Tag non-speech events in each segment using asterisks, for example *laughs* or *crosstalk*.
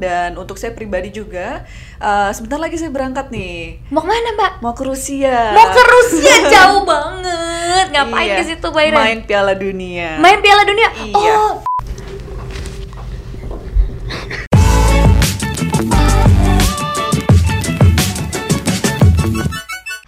dan untuk saya pribadi juga uh, sebentar lagi saya berangkat nih. Mau ke mana mbak? Mau ke Rusia. Mau ke Rusia *laughs* jauh banget. Ngapain Iya, ke situ Mbak Iren? Main Piala Dunia. Main Piala Dunia. Iya. Oh.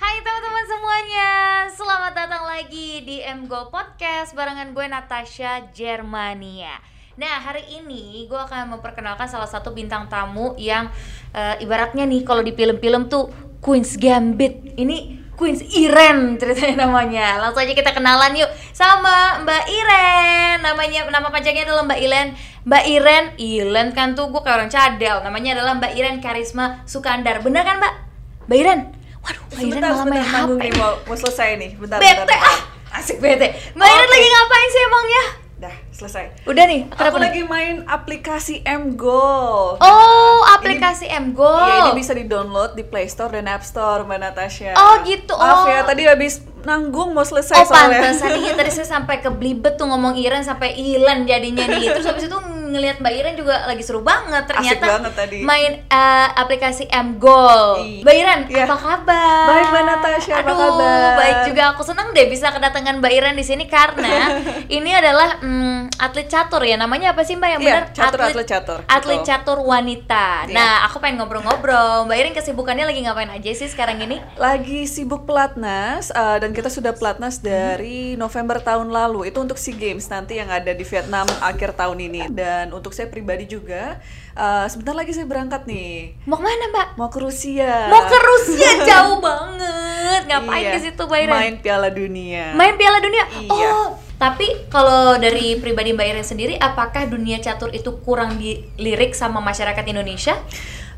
Hai teman-teman semuanya, selamat datang lagi di MGO Podcast barengan gue Natasha Germania. Nah hari ini gue akan memperkenalkan salah satu bintang tamu yang eh, ibaratnya nih kalau di film-film tuh Queen's Gambit. Ini Queen's Iren ceritanya namanya. Langsung aja kita kenalan yuk sama Mbak Iren. Namanya nama panjangnya adalah Mbak Iren. Mbak Iren, Iren kan tuh gue kayak orang cadel. Namanya adalah Mbak Iren Karisma Sukandar. Bener kan Mbak? Mbak Iren. Waduh, Mbak Iren malah main HP. nih, mau, mau selesai nih. Bentar, Bete bentar, bentar. ah, asik bete. Mbak Iren Oke. lagi ngapain sih emangnya? Selesai. Udah nih, Aku nih? lagi main aplikasi MGO. Oh, aplikasi MGO. Iya, ini bisa di-download di Play Store dan App Store, Mbak Natasha. Oh, gitu. Maaf Oh. ya, tadi habis nanggung mau selesai Oh soalnya. pantesan iya tadi saya sampai ke belibet tuh ngomong Iren sampai Ilan jadinya nih *laughs* Terus habis itu ngelihat Mbak Iren juga lagi seru banget Ternyata banget tadi. main eh, aplikasi M-Goal Iya. Mbak Iren Iya. apa kabar? Baik, Mbak Natasha, apa Aduh, kabar? baik juga aku senang deh bisa kedatangan Mbak Iren di sini karena *laughs* ini adalah mm, atlet catur ya namanya apa sih Mbak yang Iya, benar? catur, atlet catur, Atlet betul. catur wanita Iya. Nah aku pengen ngobrol-ngobrol Mbak Iren kesibukannya lagi ngapain aja sih sekarang ini? Lagi sibuk pelatnas uh, dan kita sudah pelatnas dari November tahun lalu. Itu untuk SEA Games nanti yang ada di Vietnam akhir tahun ini. Dan untuk saya pribadi juga uh, sebentar lagi saya berangkat nih. Mau ke mana Mbak? Mau ke Rusia. Mau ke Rusia *laughs* jauh banget. Ngapain Iya, ke situ Mbak? Main Piala Dunia. Main Piala Dunia. Iya. Oh, tapi kalau dari pribadi Mbak Iren sendiri apakah dunia catur itu kurang dilirik sama masyarakat Indonesia?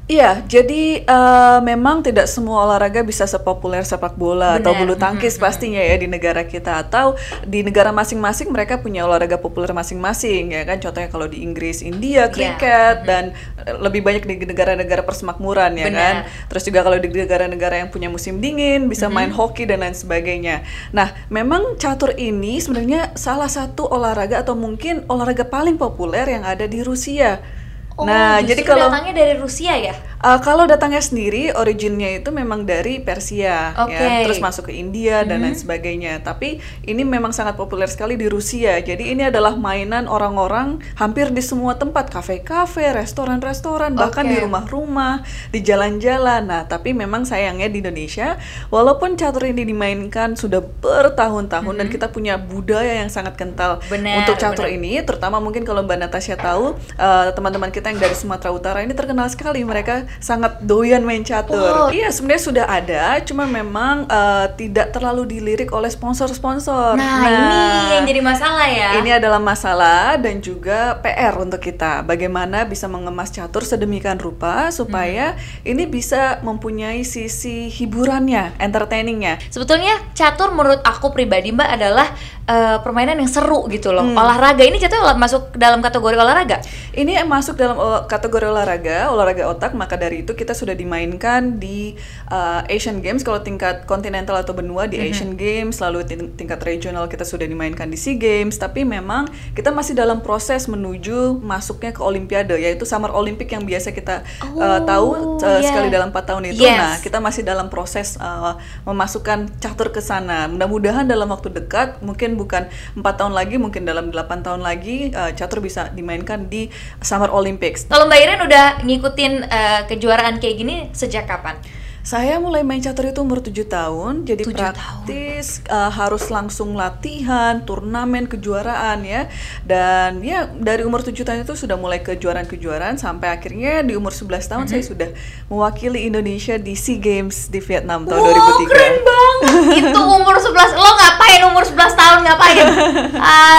Iya, jadi eh, memang tidak semua olahraga bisa sepopuler sepak bola atau Benar. bulu tangkis pastinya ya di negara kita atau di negara masing-masing mereka punya olahraga populer masing-masing ya kan. Contohnya kalau di Inggris, India, kriket dan eh, lebih banyak di negara-negara persemakmuran ya Benar. kan. Terus juga kalau di negara-negara yang punya musim dingin bisa main hoki dan lain sebagainya. Nah, memang catur ini sebenarnya salah satu olahraga atau mungkin olahraga paling populer yang ada di Rusia. Oh, nah, jadi kalau datangnya dari Rusia ya? Uh, kalau datangnya sendiri, originnya itu memang dari Persia, Oke. ya, terus masuk ke India dan lain sebagainya. Tapi ini memang sangat populer sekali di Rusia. Jadi ini adalah mainan orang-orang hampir di semua tempat, kafe-kafe, restoran-restoran, bahkan Oke. di rumah-rumah, di jalan-jalan. Nah, tapi memang sayangnya di Indonesia, walaupun catur ini dimainkan sudah bertahun-tahun dan kita punya budaya yang sangat kental Benar, untuk catur benar. ini, terutama mungkin kalau Mbak Natasha tahu, uh, teman-teman kita yang dari Sumatera Utara ini terkenal sekali mereka sangat doyan main catur. Oh. Iya, sebenarnya sudah ada, cuma memang uh, tidak terlalu dilirik oleh sponsor-sponsor. Nah, ini yang jadi masalah ya. Ini adalah masalah dan juga PR untuk kita. Bagaimana bisa mengemas catur sedemikian rupa supaya Hmm. ini bisa mempunyai sisi hiburannya, entertainingnya. Sebetulnya catur menurut aku pribadi Mbak adalah eh, permainan yang seru gitu loh. Hmm. Olahraga ini catur masuk dalam kategori olahraga. Ini masuk dalam ol- kategori olahraga, olahraga otak. Maka dari itu kita sudah dimainkan di uh, Asian Games kalau tingkat kontinental atau benua di Asian Games, lalu ting- tingkat regional kita sudah dimainkan di SEA Games. Tapi memang kita masih dalam proses menuju masuknya ke Olimpiade, yaitu Summer Olympic yang biasa kita uh, Oh, tahu uh, yeah. sekali dalam empat tahun itu. Yes. Nah, kita masih dalam proses uh, memasukkan catur ke sana. Mudah-mudahan dalam waktu dekat, mungkin bukan empat tahun lagi, mungkin dalam 8 tahun lagi uh, catur bisa dimainkan di Summer Olympics. Kalau Mbak Iren udah ngikutin eh, kejuaraan kayak gini sejak kapan? Saya mulai main catur itu umur 7 tahun, jadi Tujuh praktis uh, harus langsung latihan, turnamen, kejuaraan ya. Dan ya dari umur 7 tahun itu sudah mulai kejuaraan-kejuaraan sampai akhirnya di umur 11 tahun saya sudah mewakili Indonesia di SEA Games di Vietnam tahun Wow, 2003. keren banget. Itu umur 11. Lo ngapain umur 11 tahun ngapain?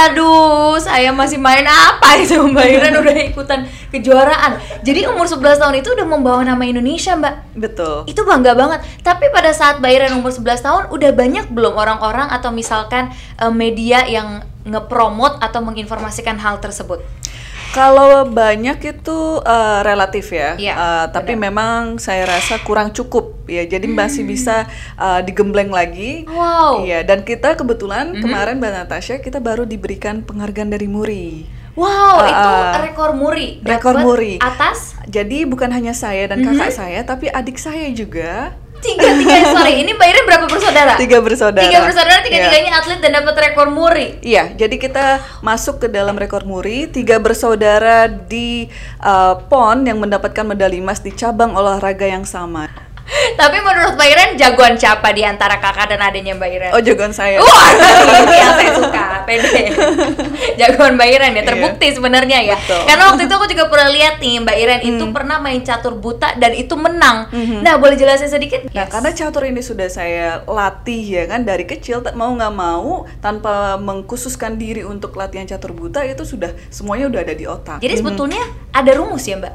Aduh, saya masih main apa itu Mbak Iren udah ikutan kejuaraan. Jadi umur 11 tahun itu udah membawa nama Indonesia, Mbak. Betul. Itu bangga banget. Tapi pada saat Mbak Iren umur 11 tahun udah banyak belum orang-orang atau misalkan eh, media yang ngepromot atau menginformasikan hal tersebut? Kalau banyak itu eh, relatif ya, Iya, Eh, tapi memang saya rasa kurang cukup ya. Jadi masih bisa eh, digembleng lagi. Wow. Iya, dan kita kebetulan kemarin Mbak Natasha kita baru diberikan penghargaan dari Muri. Wow, Ah, itu rekor muri. Rekor muri. Atas Jadi bukan hanya saya dan kakak saya, tapi adik saya juga tiga tiga sorry ini Mbak Iren berapa bersaudara? tiga bersaudara. Tiga bersaudara tiga Iya. tiganya atlet dan dapat rekor muri. Iya, jadi kita masuk ke dalam rekor muri tiga bersaudara di uh, PON yang mendapatkan medali emas di cabang olahraga yang sama. Tapi menurut Mbak Iren jagoan siapa di antara kakak dan adiknya Mbak Iren? Oh, jagoan saya. Wah, ini yang saya suka, pede. Jagoan Mbak Iren ya, Iya. terbukti sebenarnya ya. Betul. Karena waktu itu aku juga pernah lihat nih Mbak Iren itu pernah main catur buta dan itu menang. Nah, boleh jelasin sedikit? Nah, Yes. karena catur ini sudah saya latih ya kan dari kecil mau nggak mau tanpa mengkhususkan diri untuk latihan catur buta itu sudah semuanya udah ada di otak. Jadi sebetulnya ada rumus ya, Mbak?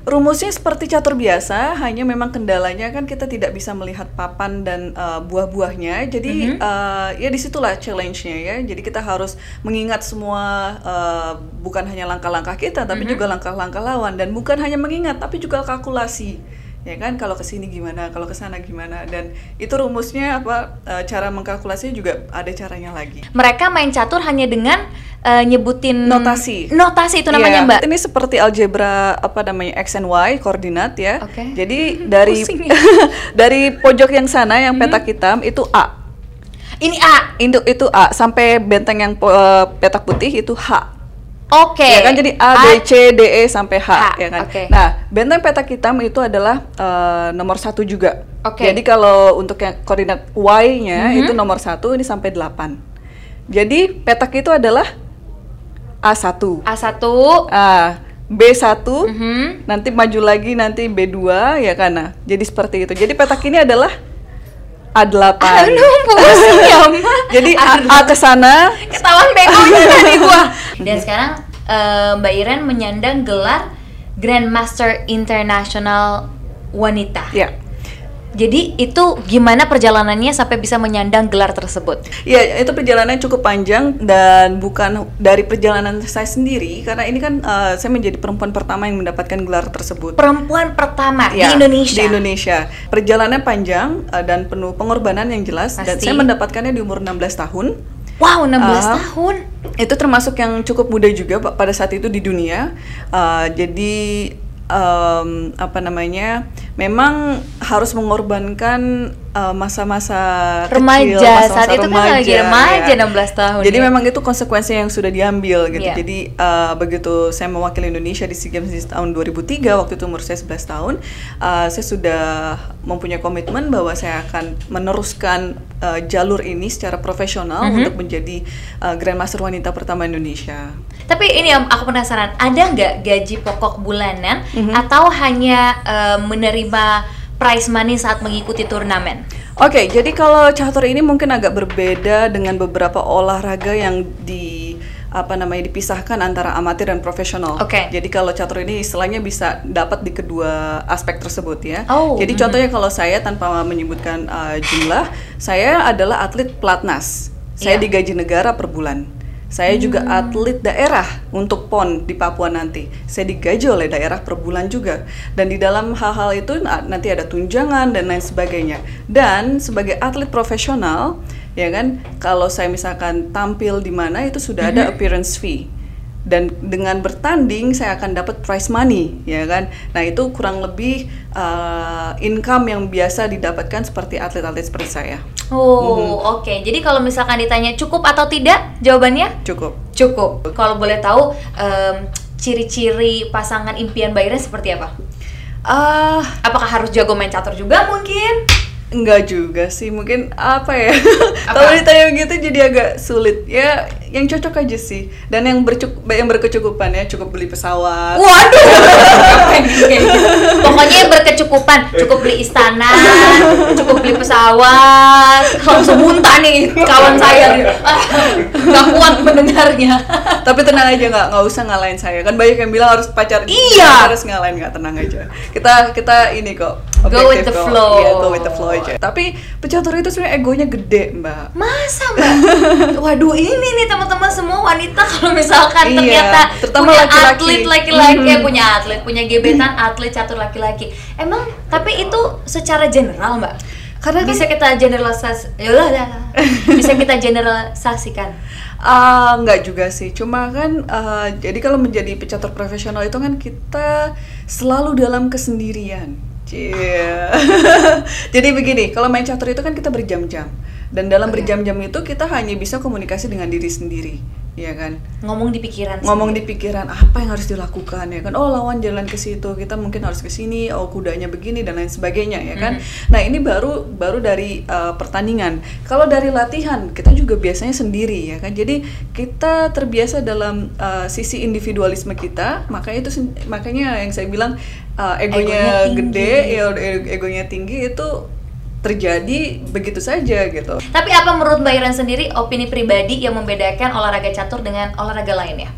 Rumusnya seperti catur biasa, hanya memang kendalanya kan kita tidak bisa melihat papan dan uh, buah-buahnya. Jadi uh, ya di situlah challenge-nya ya. Jadi kita harus mengingat semua uh, bukan hanya langkah-langkah kita, tapi juga langkah-langkah lawan dan bukan hanya mengingat, tapi juga kalkulasi. Ya kan, kalau ke sini gimana, kalau ke sana gimana, dan itu rumusnya apa? uh, cara mengkalkulasinya juga ada caranya lagi. Mereka main catur hanya dengan eh, nyebutin Notasi. Notasi itu namanya, Iya, Mbak. Ini seperti algebra apa namanya x and y koordinat ya. Oke. Jadi *laughs* dari ya. *laughs* dari pojok yang sana yang petak hitam itu A. Ini A. Itu itu A sampai benteng yang eh, petak putih itu H. Oke. Ya kan jadi A, B, C, D, E sampai H, H, ya kan. oke. Nah, benteng petak hitam itu adalah eh, nomor satu juga. Oke. Jadi kalau untuk yang koordinat Y-nya Mhm. itu nomor satu ini sampai 8. Jadi petak itu adalah A1. A1. Ah, B1, Mhm. nanti maju lagi nanti B2 ya kan. Nah, jadi seperti itu. Jadi petak ini adalah A8. Aduh, pusing ya. *laughs* Jadi A, A ke sana. Ketahuan begonya tadi gua. *laughs* Dan *laughs* sekarang eh, Mbak Iren menyandang gelar Grandmaster International Wanita. Ya. Jadi itu gimana perjalanannya sampai bisa menyandang gelar tersebut? Ya, itu perjalanan cukup panjang dan bukan dari perjalanan saya sendiri karena ini kan eh, saya menjadi perempuan pertama yang mendapatkan gelar tersebut. Perempuan pertama Ya, di Indonesia. Di Indonesia. Perjalanan panjang eh, dan penuh pengorbanan yang jelas dan Pasti. saya mendapatkannya di umur 16 tahun. Wow, 16 Ah. tahun. itu termasuk yang cukup muda juga Pak, pada saat itu di dunia. Uh, jadi um, apa namanya, memang harus mengorbankan uh, masa-masa Remaja, kecil, masa-masa saat itu kan lagi remaja, 16 tahun Jadi ya. memang itu konsekuensi yang sudah diambil gitu. Iya. Jadi uh, begitu saya mewakili Indonesia di SEA Games di tahun 2003 waktu itu umur saya 11 tahun, uh, saya sudah mempunyai komitmen bahwa saya akan meneruskan uh, jalur ini secara profesional Mhm. untuk menjadi uh, Grandmaster wanita pertama Indonesia. Tapi ini yang aku penasaran, ada nggak gaji pokok bulanan Mhm. atau hanya eh, menerima prize money saat mengikuti turnamen? Oke, jadi kalau catur ini mungkin agak berbeda dengan beberapa olahraga yang di apa namanya dipisahkan antara amatir dan profesional. Oke. Jadi kalau catur ini istilahnya bisa dapat di kedua aspek tersebut ya. Oh, Jadi mhm. contohnya kalau saya tanpa menyebutkan uh, jumlah, saya adalah atlet pelatnas. Saya Iya. digaji negara per bulan. Saya juga atlet daerah untuk PON di Papua nanti. Saya digaji oleh daerah per bulan juga. Dan di dalam hal-hal itu na- nanti ada tunjangan dan lain sebagainya. Dan sebagai atlet profesional, ya kan, kalau saya misalkan tampil di mana itu sudah ada appearance fee. Dan dengan bertanding saya akan dapat prize money, ya kan. Nah, itu kurang lebih uh, income yang biasa didapatkan seperti atlet-atlet seperti saya. Oh, Mhm. oke. Jadi kalau misalkan ditanya cukup atau tidak, jawabannya Cukup. cukup. Kalau boleh tahu em, ciri-ciri pasangan impian Mbak Iren seperti apa? Ah, Apakah harus jago main catur juga mungkin? Enggak juga sih, mungkin apa ya? *laughs* Kalau ditanya gitu jadi agak sulit. Ya, yang cocok aja sih. Dan yang bercuk yang berkecukupan ya, cukup beli pesawat. Waduh, *laughs* Kayak gitu. pokoknya yang berkecukupan, cukup beli istana, cukup beli pesawat, langsung muntah nih kawan saya. Ah, Nggak kuat mendengarnya. Tapi tenang aja nggak nggak usah ngalahin saya. Kan banyak yang bilang harus pacar. Iya. Harus ngalahin nggak tenang aja. Kita kita ini kok. Go with the flow. Iya, go with the flow aja. Tapi pecatur itu sebenarnya egonya gede, Mbak. Masa mbak? *laughs* Waduh ini nih teman-teman semua wanita kalau misalkan Iya, ternyata terutama punya laki-laki. atlet laki-laki, Mhm. punya atlet, punya gebetan atlet catur laki-laki. Emang tapi itu secara general mbak? Karena kan- bisa kita generalisasi, ya udah, udah, udah. *laughs* bisa kita generalisasikan. Uh, nggak juga sih, cuma kan uh, jadi kalau menjadi pecatur profesional itu kan kita selalu dalam kesendirian. Cie. *laughs* jadi begini, kalau main catur itu kan kita berjam-jam. Dan dalam berjam-jam itu kita hanya bisa komunikasi dengan diri sendiri ya kan? Ngomong di pikiran ngomong sendiri. di pikiran apa yang harus dilakukan ya kan? Oh lawan jalan ke situ kita mungkin harus ke sini oh kudanya begini dan lain sebagainya ya kan? Mm-hmm. nah ini baru baru dari uh, pertandingan. Kalau dari latihan kita juga biasanya sendiri ya kan? Jadi kita terbiasa dalam uh, sisi individualisme kita makanya itu makanya yang saya bilang uh, egonya, egonya gede ya egonya tinggi itu terjadi begitu saja gitu. Tapi apa menurut Mbak Iren sendiri opini pribadi yang membedakan olahraga catur dengan olahraga lainnya?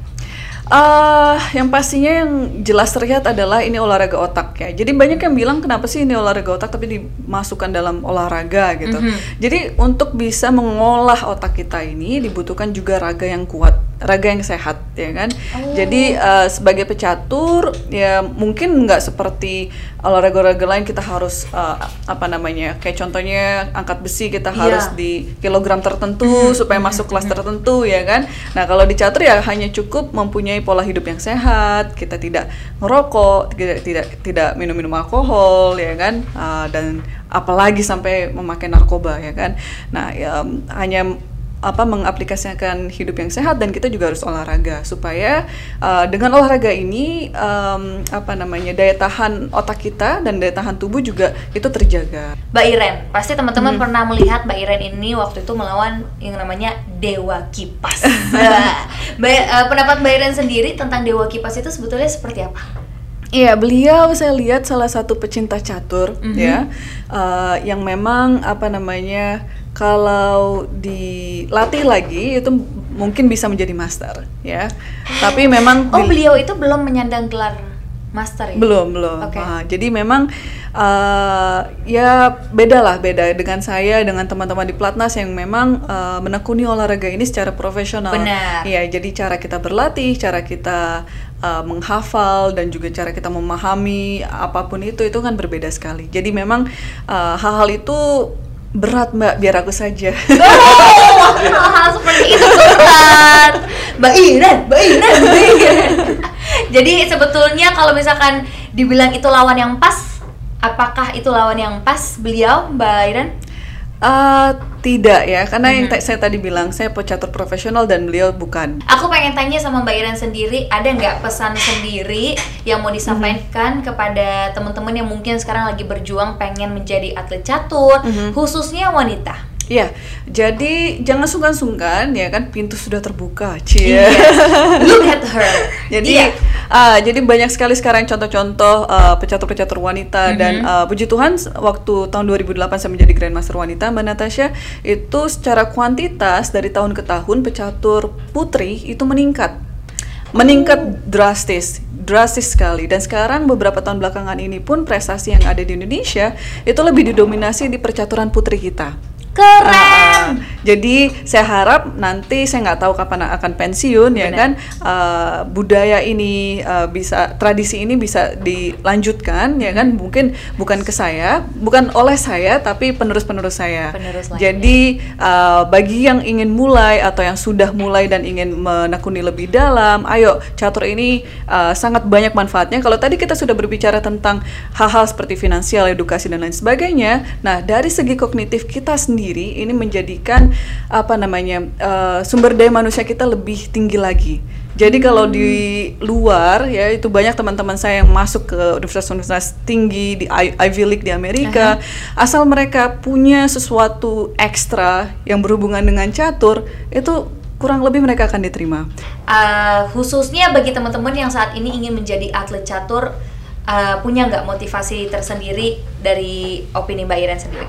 Uh, yang pastinya yang jelas terlihat adalah ini olahraga otak ya. Jadi banyak yang bilang kenapa sih ini olahraga otak tapi dimasukkan dalam olahraga gitu. Mm -hmm. Jadi untuk bisa mengolah otak kita ini dibutuhkan juga raga yang kuat raga yang sehat ya kan oh. jadi uh, sebagai pecatur ya mungkin nggak seperti olahraga-olahraga lain kita harus uh, apa namanya kayak contohnya angkat besi kita yeah. harus di kilogram tertentu *laughs* supaya masuk kelas tertentu ya kan nah kalau di catur ya hanya cukup mempunyai pola hidup yang sehat kita tidak merokok tidak tidak tidak minum-minum alkohol ya kan uh, dan apalagi sampai memakai narkoba ya kan nah ya, hanya apa mengaplikasikan hidup yang sehat dan kita juga harus olahraga supaya uh, dengan olahraga ini um, apa namanya daya tahan otak kita dan daya tahan tubuh juga itu terjaga. Mbak Iren, pasti teman-teman hmm. pernah melihat Mbak Iren ini waktu itu melawan yang namanya Dewa Kipas. *laughs* Mbak, uh, pendapat Mbak Iren sendiri tentang Dewa Kipas itu sebetulnya seperti apa? Iya, beliau saya lihat salah satu pecinta catur mm -hmm. ya, uh, yang memang apa namanya kalau dilatih lagi itu mungkin bisa menjadi master ya. Tapi memang Oh, beliau itu belum menyandang gelar master ya? Belum, belum. Okay. Nah, jadi memang uh, ya beda lah beda dengan saya dengan teman-teman di Platnas yang memang uh, menekuni olahraga ini secara profesional. Benar. Ya, jadi cara kita berlatih, cara kita uh, menghafal dan juga cara kita memahami apa pun itu itu kan berbeda sekali. Jadi memang hal-hal uh, itu berat mbak biar aku saja. *laughs* Oh hal seperti itu berat. Mbak Iren mbak Iren. Jadi sebetulnya kalau misalkan dibilang itu lawan yang pas apakah itu lawan yang pas beliau mbak Iren Uh, tidak ya, karena mm -hmm. yang saya tadi bilang saya pecatur profesional dan beliau bukan. Aku pengen tanya sama Mbak Iren sendiri, ada nggak pesan sendiri yang mau disampaikan mm -hmm. kepada teman-teman yang mungkin sekarang lagi berjuang pengen menjadi atlet catur, mm -hmm. khususnya wanita? Iya, jadi jangan sungkan-sungkan ya kan pintu sudah terbuka, cie. Yes. *laughs* Look at her. jadi yeah. uh, jadi banyak sekali sekarang contoh-contoh uh, pecatur-pecatur wanita mm -hmm. dan uh, puji Tuhan waktu tahun 2008 saya menjadi Grandmaster wanita Mbak Natasha itu secara kuantitas dari tahun ke tahun pecatur putri itu meningkat. Meningkat oh. drastis drastis sekali dan sekarang beberapa tahun belakangan ini pun prestasi yang ada di Indonesia itu lebih didominasi di percaturan putri kita. Keren. Uh, jadi saya harap nanti saya nggak tahu kapan akan pensiun ya Bener. ya kan uh, budaya ini uh, bisa tradisi ini bisa dilanjutkan ya kan mungkin bukan ke saya bukan oleh saya tapi penerus-penerus saya. Penerus jadi uh, bagi yang ingin mulai atau yang sudah mulai dan ingin menekuni lebih dalam, ayo catur ini uh, sangat banyak manfaatnya. Kalau tadi kita sudah berbicara tentang hal-hal seperti finansial, edukasi dan lain sebagainya. Nah dari segi kognitif kita sendiri ini menjadikan apa namanya uh, sumber daya manusia kita lebih tinggi lagi. Jadi hmm. kalau di luar ya itu banyak teman-teman saya yang masuk ke universitas-universitas tinggi di Ivy League di Amerika, uh -huh. asal mereka punya sesuatu ekstra yang berhubungan dengan catur itu kurang lebih mereka akan diterima. Uh, khususnya bagi teman-teman yang saat ini ingin menjadi atlet catur, uh, punya nggak motivasi tersendiri dari opini Mbak Iren sendiri?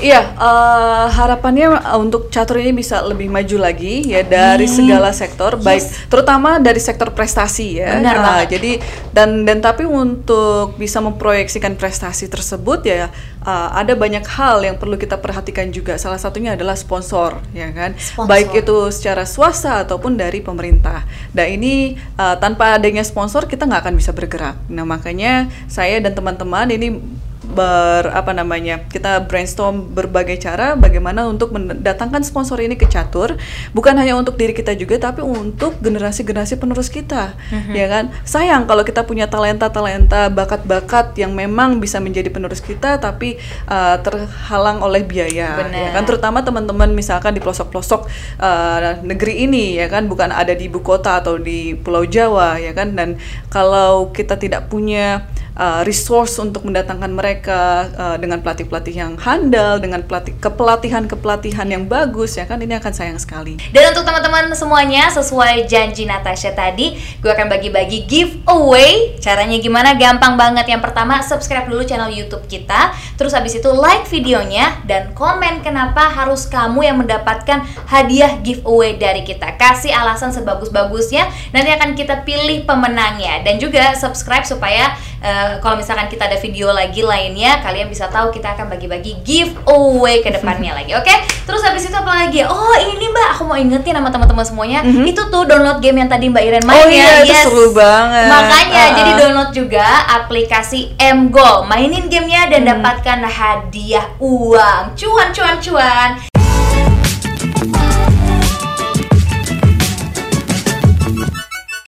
Iya, uh, harapannya uh, untuk catur ini bisa lebih maju lagi ya dari hmm. segala sektor, yes. baik terutama dari sektor prestasi ya. Benar uh, Jadi dan dan tapi untuk bisa memproyeksikan prestasi tersebut ya uh, ada banyak hal yang perlu kita perhatikan juga. Salah satunya adalah sponsor, ya kan? Sponsor. Baik itu secara swasta ataupun dari pemerintah. Dan ini uh, tanpa adanya sponsor kita nggak akan bisa bergerak. Nah makanya saya dan teman-teman ini ber apa namanya kita brainstorm berbagai cara bagaimana untuk mendatangkan sponsor ini ke catur. Bukan hanya untuk diri kita juga tapi untuk generasi-generasi penerus kita. Mm-hmm. ya kan? Sayang kalau kita punya talenta-talenta bakat-bakat yang memang bisa menjadi penerus kita tapi uh, terhalang oleh biaya. Bener. ya kan? Terutama teman-teman misalkan di pelosok-pelosok uh, negeri ini ya kan? Bukan ada di ibu kota atau di pulau Jawa ya kan? Dan kalau kita tidak punya uh, resource untuk mendatangkan mereka uh, dengan pelatih-pelatih yang handal, dengan pelatih kepelatihan-kepelatihan yang bagus ya kan ini akan sayang sekali. Dan untuk teman-teman semuanya sesuai janji Natasha tadi, gue akan bagi-bagi giveaway. Caranya gimana? Gampang banget. Yang pertama, subscribe dulu channel YouTube kita, terus habis itu like videonya dan komen kenapa harus kamu yang mendapatkan hadiah giveaway dari kita. Kasih alasan sebagus-bagusnya, nanti akan kita pilih pemenangnya dan juga subscribe supaya uh, kalau misalkan kita ada video lagi lainnya kalian bisa tahu kita akan bagi-bagi giveaway ke depannya lagi oke okay? terus habis itu apa lagi oh ini mbak aku mau ingetin sama teman-teman semuanya mm -hmm. itu tuh download game yang tadi mbak Iren main oh, iya, ya yes. seru banget makanya uh. jadi download juga aplikasi Mgo mainin gamenya dan mm. dapatkan hadiah uang cuan cuan cuan